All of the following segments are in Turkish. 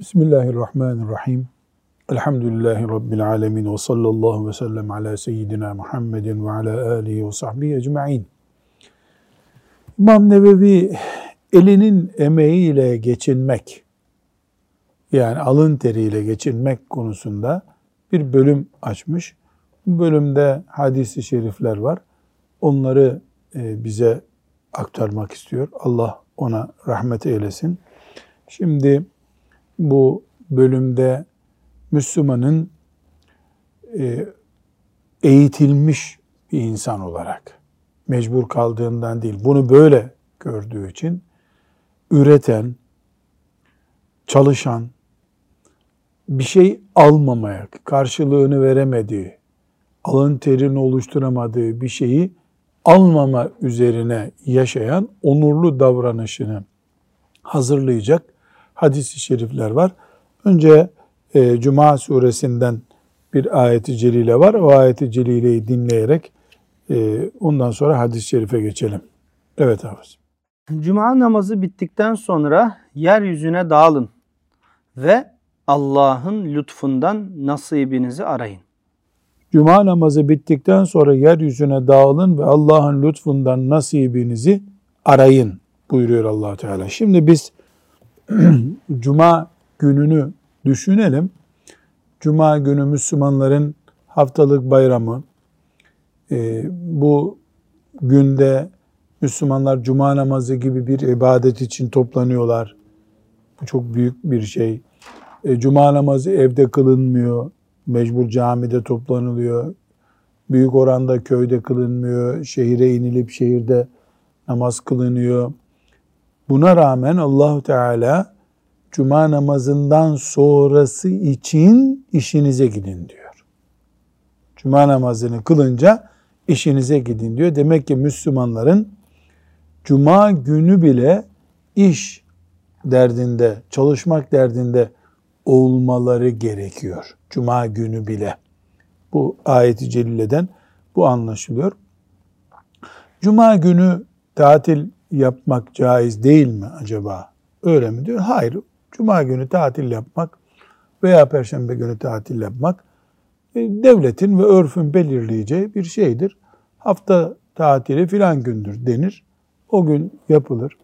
Bismillahirrahmanirrahim. Elhamdülillahi Rabbil alemin ve sallallahu ve sellem ala seyyidina Muhammedin ve ala alihi ve sahbihi ecma'in. İmam Nevevi elinin emeğiyle geçinmek, yani alın teriyle geçinmek konusunda bir bölüm açmış. Bu bölümde hadisi şerifler var. Onları e, bize aktarmak istiyor. Allah ona rahmet eylesin. Şimdi bu bölümde Müslümanın e, eğitilmiş bir insan olarak mecbur kaldığından değil, bunu böyle gördüğü için üreten, çalışan, bir şey almamaya, karşılığını veremediği, alın terini oluşturamadığı bir şeyi almama üzerine yaşayan onurlu davranışını hazırlayacak hadis-i şerifler var. Önce e, Cuma suresinden bir ayeti celile var. O ayeti celileyi dinleyerek e, ondan sonra hadis-i şerife geçelim. Evet abi. Cuma namazı bittikten sonra yeryüzüne dağılın ve Allah'ın lütfundan nasibinizi arayın. Cuma namazı bittikten sonra yeryüzüne dağılın ve Allah'ın lütfundan nasibinizi arayın buyuruyor allah Teala. Şimdi biz Cuma gününü düşünelim. Cuma günü Müslümanların haftalık bayramı. Ee, bu günde Müslümanlar Cuma namazı gibi bir ibadet için toplanıyorlar. Bu çok büyük bir şey. E, Cuma namazı evde kılınmıyor. Mecbur camide toplanılıyor. Büyük oranda köyde kılınmıyor. Şehire inilip şehirde namaz kılınıyor. Buna rağmen Allahu Teala cuma namazından sonrası için işinize gidin diyor. Cuma namazını kılınca işinize gidin diyor. Demek ki Müslümanların cuma günü bile iş derdinde, çalışmak derdinde olmaları gerekiyor. Cuma günü bile. Bu ayeti celileden bu anlaşılıyor. Cuma günü tatil yapmak caiz değil mi acaba? Öyle mi diyor? Hayır. Cuma günü tatil yapmak veya perşembe günü tatil yapmak e, devletin ve örfün belirleyeceği bir şeydir. Hafta tatili filan gündür denir. O gün yapılır.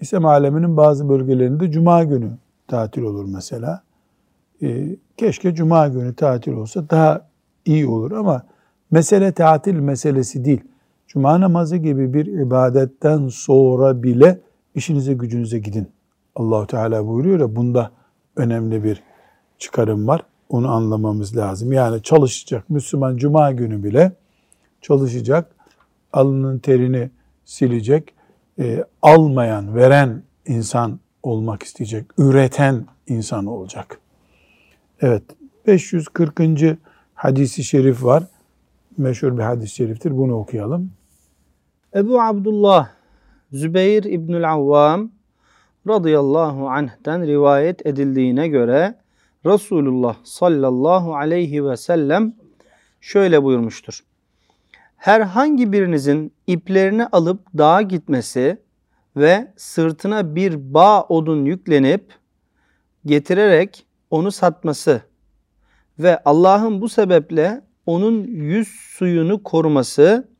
İslam aleminin bazı bölgelerinde cuma günü tatil olur mesela. E, keşke cuma günü tatil olsa daha iyi olur ama mesele tatil meselesi değil. Cuma namazı gibi bir ibadetten sonra bile işinize gücünüze gidin. Allahu Teala buyuruyor ya bunda önemli bir çıkarım var. Onu anlamamız lazım. Yani çalışacak Müslüman cuma günü bile çalışacak, alnının terini silecek, e, almayan, veren insan olmak isteyecek, üreten insan olacak. Evet, 540. hadisi şerif var. Meşhur bir hadis-i şeriftir. Bunu okuyalım. Ebu Abdullah Zübeyir İbnül Avvam radıyallahu anh'ten rivayet edildiğine göre Resulullah sallallahu aleyhi ve sellem şöyle buyurmuştur. Herhangi birinizin iplerini alıp dağa gitmesi ve sırtına bir bağ odun yüklenip getirerek onu satması ve Allah'ın bu sebeple onun yüz suyunu koruması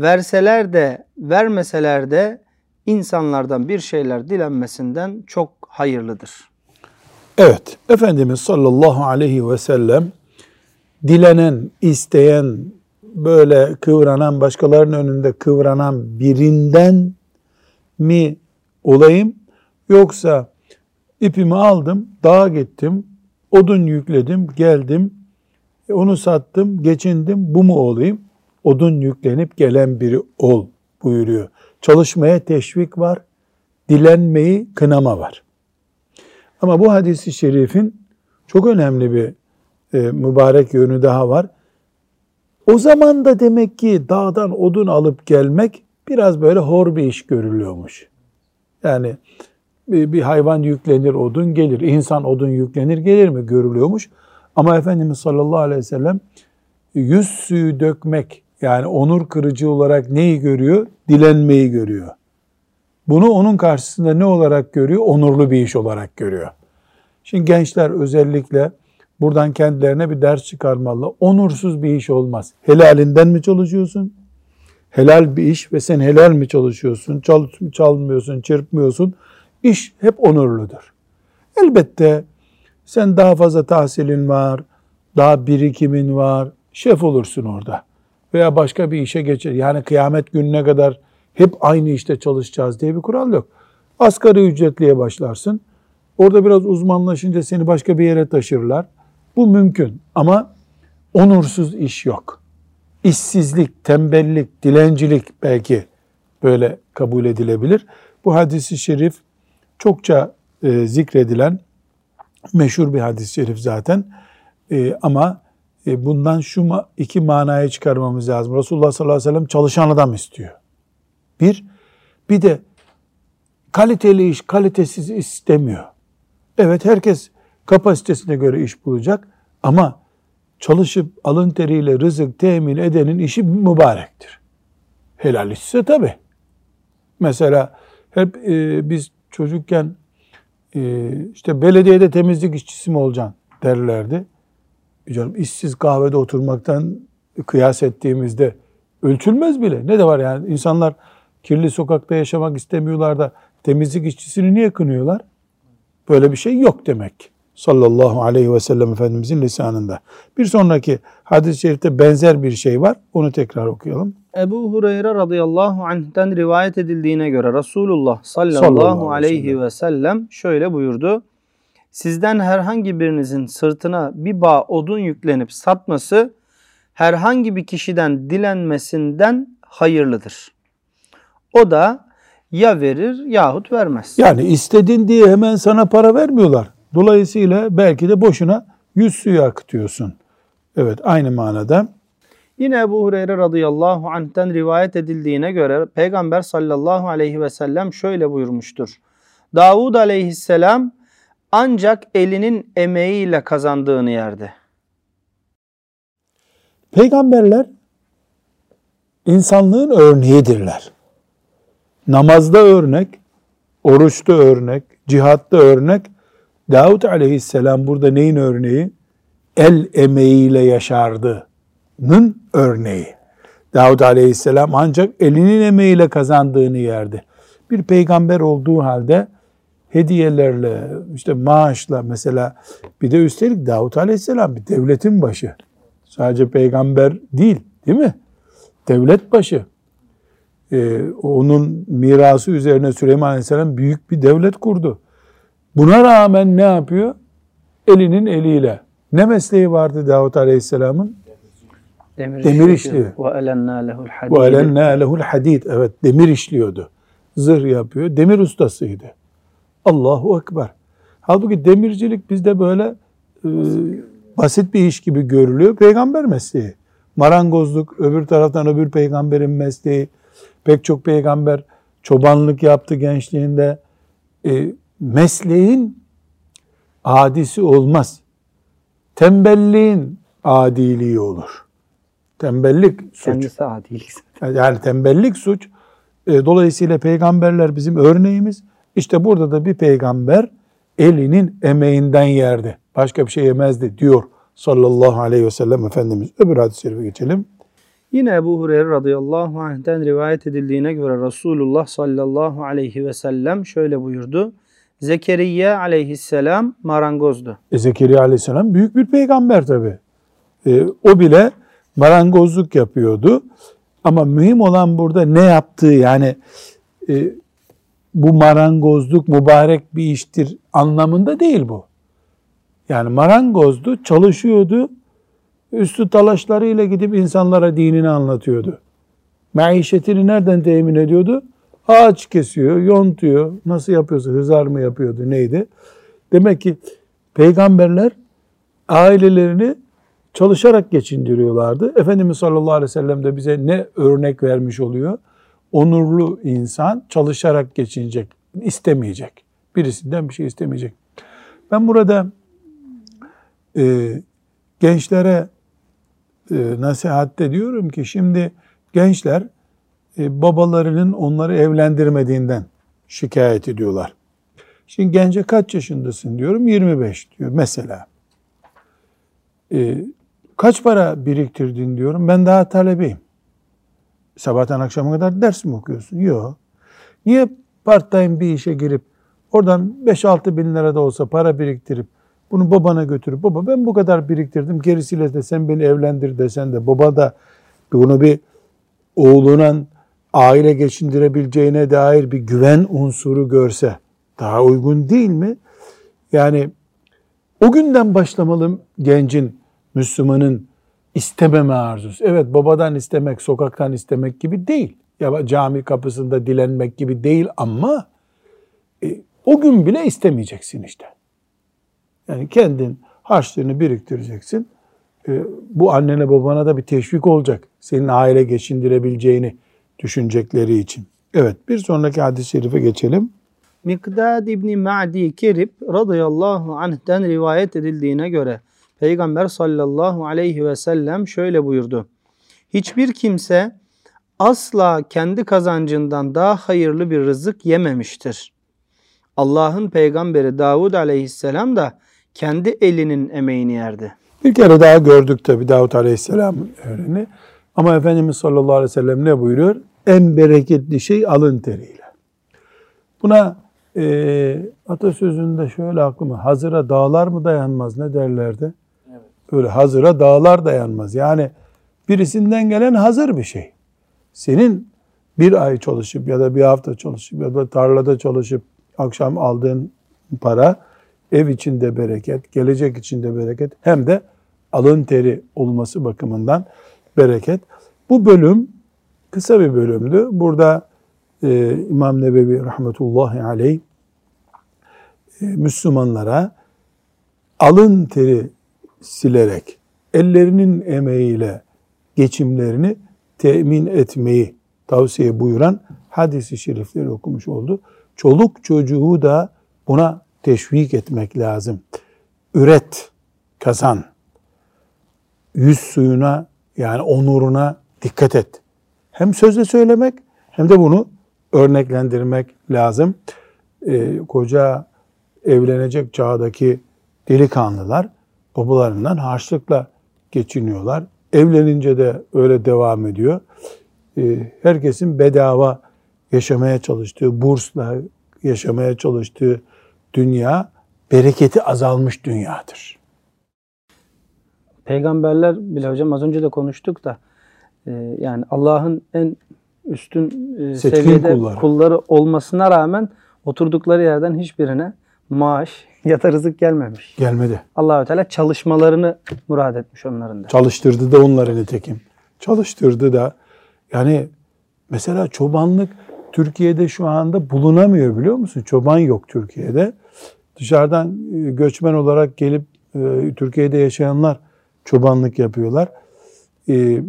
verseler de vermeseler de insanlardan bir şeyler dilenmesinden çok hayırlıdır. Evet, Efendimiz sallallahu aleyhi ve sellem dilenen, isteyen, böyle kıvranan, başkalarının önünde kıvranan birinden mi olayım? Yoksa ipimi aldım, dağa gittim, odun yükledim, geldim, onu sattım, geçindim, bu mu olayım? Odun yüklenip gelen biri ol buyuruyor. Çalışmaya teşvik var, dilenmeyi kınama var. Ama bu hadisi şerifin çok önemli bir e, mübarek yönü daha var. O zaman da demek ki dağdan odun alıp gelmek biraz böyle hor bir iş görülüyormuş. Yani bir, bir hayvan yüklenir odun gelir, insan odun yüklenir gelir mi görülüyormuş. Ama Efendimiz sallallahu aleyhi ve sellem yüz suyu dökmek yani onur kırıcı olarak neyi görüyor? Dilenmeyi görüyor. Bunu onun karşısında ne olarak görüyor? Onurlu bir iş olarak görüyor. Şimdi gençler özellikle buradan kendilerine bir ders çıkarmalı. Onursuz bir iş olmaz. Helalinden mi çalışıyorsun? Helal bir iş ve sen helal mi çalışıyorsun? Çal, çalmıyorsun, çırpmıyorsun. İş hep onurludur. Elbette sen daha fazla tahsilin var, daha birikimin var, şef olursun orada. Veya başka bir işe geçer. Yani kıyamet gününe kadar hep aynı işte çalışacağız diye bir kural yok. Asgari ücretliye başlarsın. Orada biraz uzmanlaşınca seni başka bir yere taşırlar. Bu mümkün ama onursuz iş yok. İşsizlik, tembellik, dilencilik belki böyle kabul edilebilir. Bu hadisi şerif çokça e, zikredilen meşhur bir hadis-i şerif zaten. E, ama bundan şu iki manaya çıkarmamız lazım. Resulullah sallallahu aleyhi ve sellem çalışan adam istiyor. Bir, bir de kaliteli iş, kalitesiz istemiyor. Evet herkes kapasitesine göre iş bulacak ama çalışıp alın teriyle rızık temin edenin işi mübarektir. Helal işse tabi. Mesela hep e, biz çocukken e, işte belediyede temizlik işçisi mi olacaksın derlerdi. Canım işsiz kahvede oturmaktan kıyas ettiğimizde ölçülmez bile. Ne de var yani insanlar kirli sokakta yaşamak istemiyorlar da temizlik işçisini niye kınıyorlar? Böyle bir şey yok demek. Sallallahu aleyhi ve sellem Efendimizin lisanında. Bir sonraki hadis-i şerifte benzer bir şey var. Onu tekrar okuyalım. Ebu Hureyre radıyallahu anh'ten rivayet edildiğine göre Resulullah sallallahu, sallallahu aleyhi ve sellem şöyle buyurdu. Sizden herhangi birinizin sırtına bir bağ odun yüklenip satması herhangi bir kişiden dilenmesinden hayırlıdır. O da ya verir yahut vermez. Yani istedin diye hemen sana para vermiyorlar. Dolayısıyla belki de boşuna yüz suyu akıtıyorsun. Evet aynı manada. Yine Ebu Hureyre radıyallahu anh'ten rivayet edildiğine göre Peygamber sallallahu aleyhi ve sellem şöyle buyurmuştur. Davud aleyhisselam ancak elinin emeğiyle kazandığını yerde. Peygamberler insanlığın örneğidirler. Namazda örnek, oruçta örnek, cihatta örnek. Davud aleyhisselam burada neyin örneği? El emeğiyle yaşardığının örneği. Davud aleyhisselam ancak elinin emeğiyle kazandığını yerdi. Bir peygamber olduğu halde hediyelerle, işte maaşla mesela bir de üstelik Davut Aleyhisselam bir devletin başı. Sadece peygamber değil, değil mi? Devlet başı. Ee, onun mirası üzerine Süleyman Aleyhisselam büyük bir devlet kurdu. Buna rağmen ne yapıyor? Elinin eliyle. Ne mesleği vardı Davut Aleyhisselam'ın? Demir, demir işliyor. Ve elennâ lehul hadid. Evet, demir işliyordu. Zırh yapıyor. Demir ustasıydı. Allahu Ekber. Halbuki demircilik bizde böyle e, basit bir iş gibi görülüyor. Peygamber mesleği. Marangozluk öbür taraftan öbür peygamberin mesleği. Pek çok peygamber çobanlık yaptı gençliğinde. E, mesleğin adisi olmaz. Tembelliğin adiliği olur. Tembellik suç. Kendisi adilik. Yani tembellik suç. E, dolayısıyla peygamberler bizim örneğimiz. İşte burada da bir peygamber elinin emeğinden yerdi. Başka bir şey yemezdi diyor sallallahu aleyhi ve sellem Efendimiz. Öbür hadis-i şerife geçelim. Yine Ebu Hureyre radıyallahu anh'ten rivayet edildiğine göre Resulullah sallallahu aleyhi ve sellem şöyle buyurdu. Zekeriya aleyhisselam marangozdu. E Zekeriya aleyhisselam büyük bir peygamber tabi. E, o bile marangozluk yapıyordu. Ama mühim olan burada ne yaptığı yani e, bu marangozluk mübarek bir iştir anlamında değil bu. Yani marangozdu, çalışıyordu, üstü talaşlarıyla gidip insanlara dinini anlatıyordu. Maişetini nereden temin ediyordu? Ağaç kesiyor, yontuyor, nasıl yapıyorsa hızar mı yapıyordu, neydi? Demek ki peygamberler ailelerini çalışarak geçindiriyorlardı. Efendimiz sallallahu aleyhi ve sellem de bize ne örnek vermiş oluyor? Onurlu insan çalışarak geçinecek, istemeyecek. Birisinden bir şey istemeyecek. Ben burada e, gençlere e, nasihatte diyorum ki şimdi gençler e, babalarının onları evlendirmediğinden şikayet ediyorlar. Şimdi gence kaç yaşındasın diyorum 25 diyor mesela. Ee, kaç para biriktirdin diyorum ben daha talebeyim. Sabahtan akşama kadar ders mi okuyorsun? Yok. Niye part time bir işe girip oradan 5-6 bin lira da olsa para biriktirip bunu babana götürüp baba ben bu kadar biriktirdim gerisiyle de sen beni evlendir desen de baba da bunu bir oğluna aile geçindirebileceğine dair bir güven unsuru görse daha uygun değil mi? Yani o günden başlamalı gencin, Müslümanın istememe arzusu. Evet babadan istemek, sokaktan istemek gibi değil. Ya cami kapısında dilenmek gibi değil ama e, o gün bile istemeyeceksin işte. Yani kendin harçlığını biriktireceksin. E, bu annene babana da bir teşvik olacak. Senin aile geçindirebileceğini düşünecekleri için. Evet bir sonraki hadis-i şerife geçelim. Mikdad İbni Ma'di Kirib radıyallahu anh'ten rivayet edildiğine göre Peygamber sallallahu aleyhi ve sellem şöyle buyurdu. Hiçbir kimse asla kendi kazancından daha hayırlı bir rızık yememiştir. Allah'ın peygamberi Davud aleyhisselam da kendi elinin emeğini yerdi. Bir kere daha gördük tabi Davud aleyhisselamın öğreni. Ama Efendimiz sallallahu aleyhi ve sellem ne buyuruyor? En bereketli şey alın teriyle. Buna e, atasözünde şöyle aklıma hazıra dağlar mı dayanmaz ne derlerdi? Böyle hazıra dağlar dayanmaz. Yani birisinden gelen hazır bir şey. Senin bir ay çalışıp ya da bir hafta çalışıp ya da tarlada çalışıp akşam aldığın para ev içinde bereket, gelecek içinde bereket hem de alın teri olması bakımından bereket. Bu bölüm kısa bir bölümdü. Burada e, İmam Nebevi rahmetullahi aleyh e, Müslümanlara alın teri silerek ellerinin emeğiyle geçimlerini temin etmeyi tavsiye buyuran hadisi şerifleri okumuş oldu. Çoluk çocuğu da buna teşvik etmek lazım. Üret, kazan. Yüz suyuna yani onuruna dikkat et. Hem sözle söylemek hem de bunu örneklendirmek lazım. Ee, koca evlenecek çağdaki delikanlılar babalarından harçlıkla geçiniyorlar. Evlenince de öyle devam ediyor. Ee, herkesin bedava yaşamaya çalıştığı, bursla yaşamaya çalıştığı dünya bereketi azalmış dünyadır. Peygamberler bile hocam az önce de konuştuk da e, yani Allah'ın en üstün e, seviyede kulları. kulları olmasına rağmen oturdukları yerden hiçbirine maaş ya da rızık gelmemiş. Gelmedi. Allahü Teala çalışmalarını murad etmiş onların da. Çalıştırdı da onları nitekim. Çalıştırdı da yani mesela çobanlık Türkiye'de şu anda bulunamıyor biliyor musun? Çoban yok Türkiye'de. Dışarıdan e, göçmen olarak gelip e, Türkiye'de yaşayanlar çobanlık yapıyorlar. E,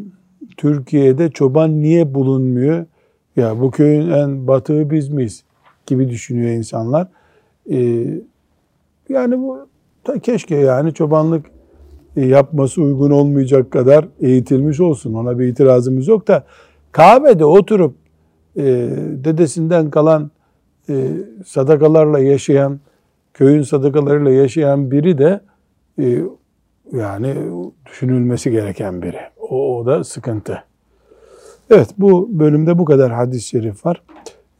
Türkiye'de çoban niye bulunmuyor? Ya bu köyün en batığı biz miyiz? Gibi düşünüyor insanlar. Yani bu keşke yani çobanlık yapması uygun olmayacak kadar eğitilmiş olsun. Ona bir itirazımız yok da Kabe'de oturup dedesinden kalan sadakalarla yaşayan köyün sadakalarıyla yaşayan biri de e, yani düşünülmesi gereken biri. O, o da sıkıntı. Evet bu bölümde bu kadar hadis-i şerif var.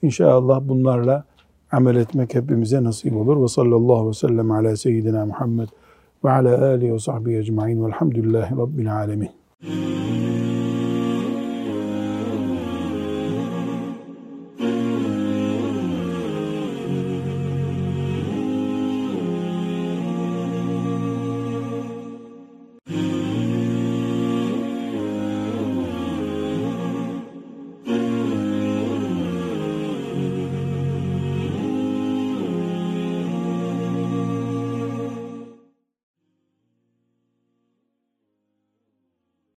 İnşallah bunlarla amel etmek hepimize nasip olur. Ve sallallahu ve sellem ala seyyidina Muhammed ve ala alihi ve sahbihi ecma'in velhamdülillahi rabbil alemin.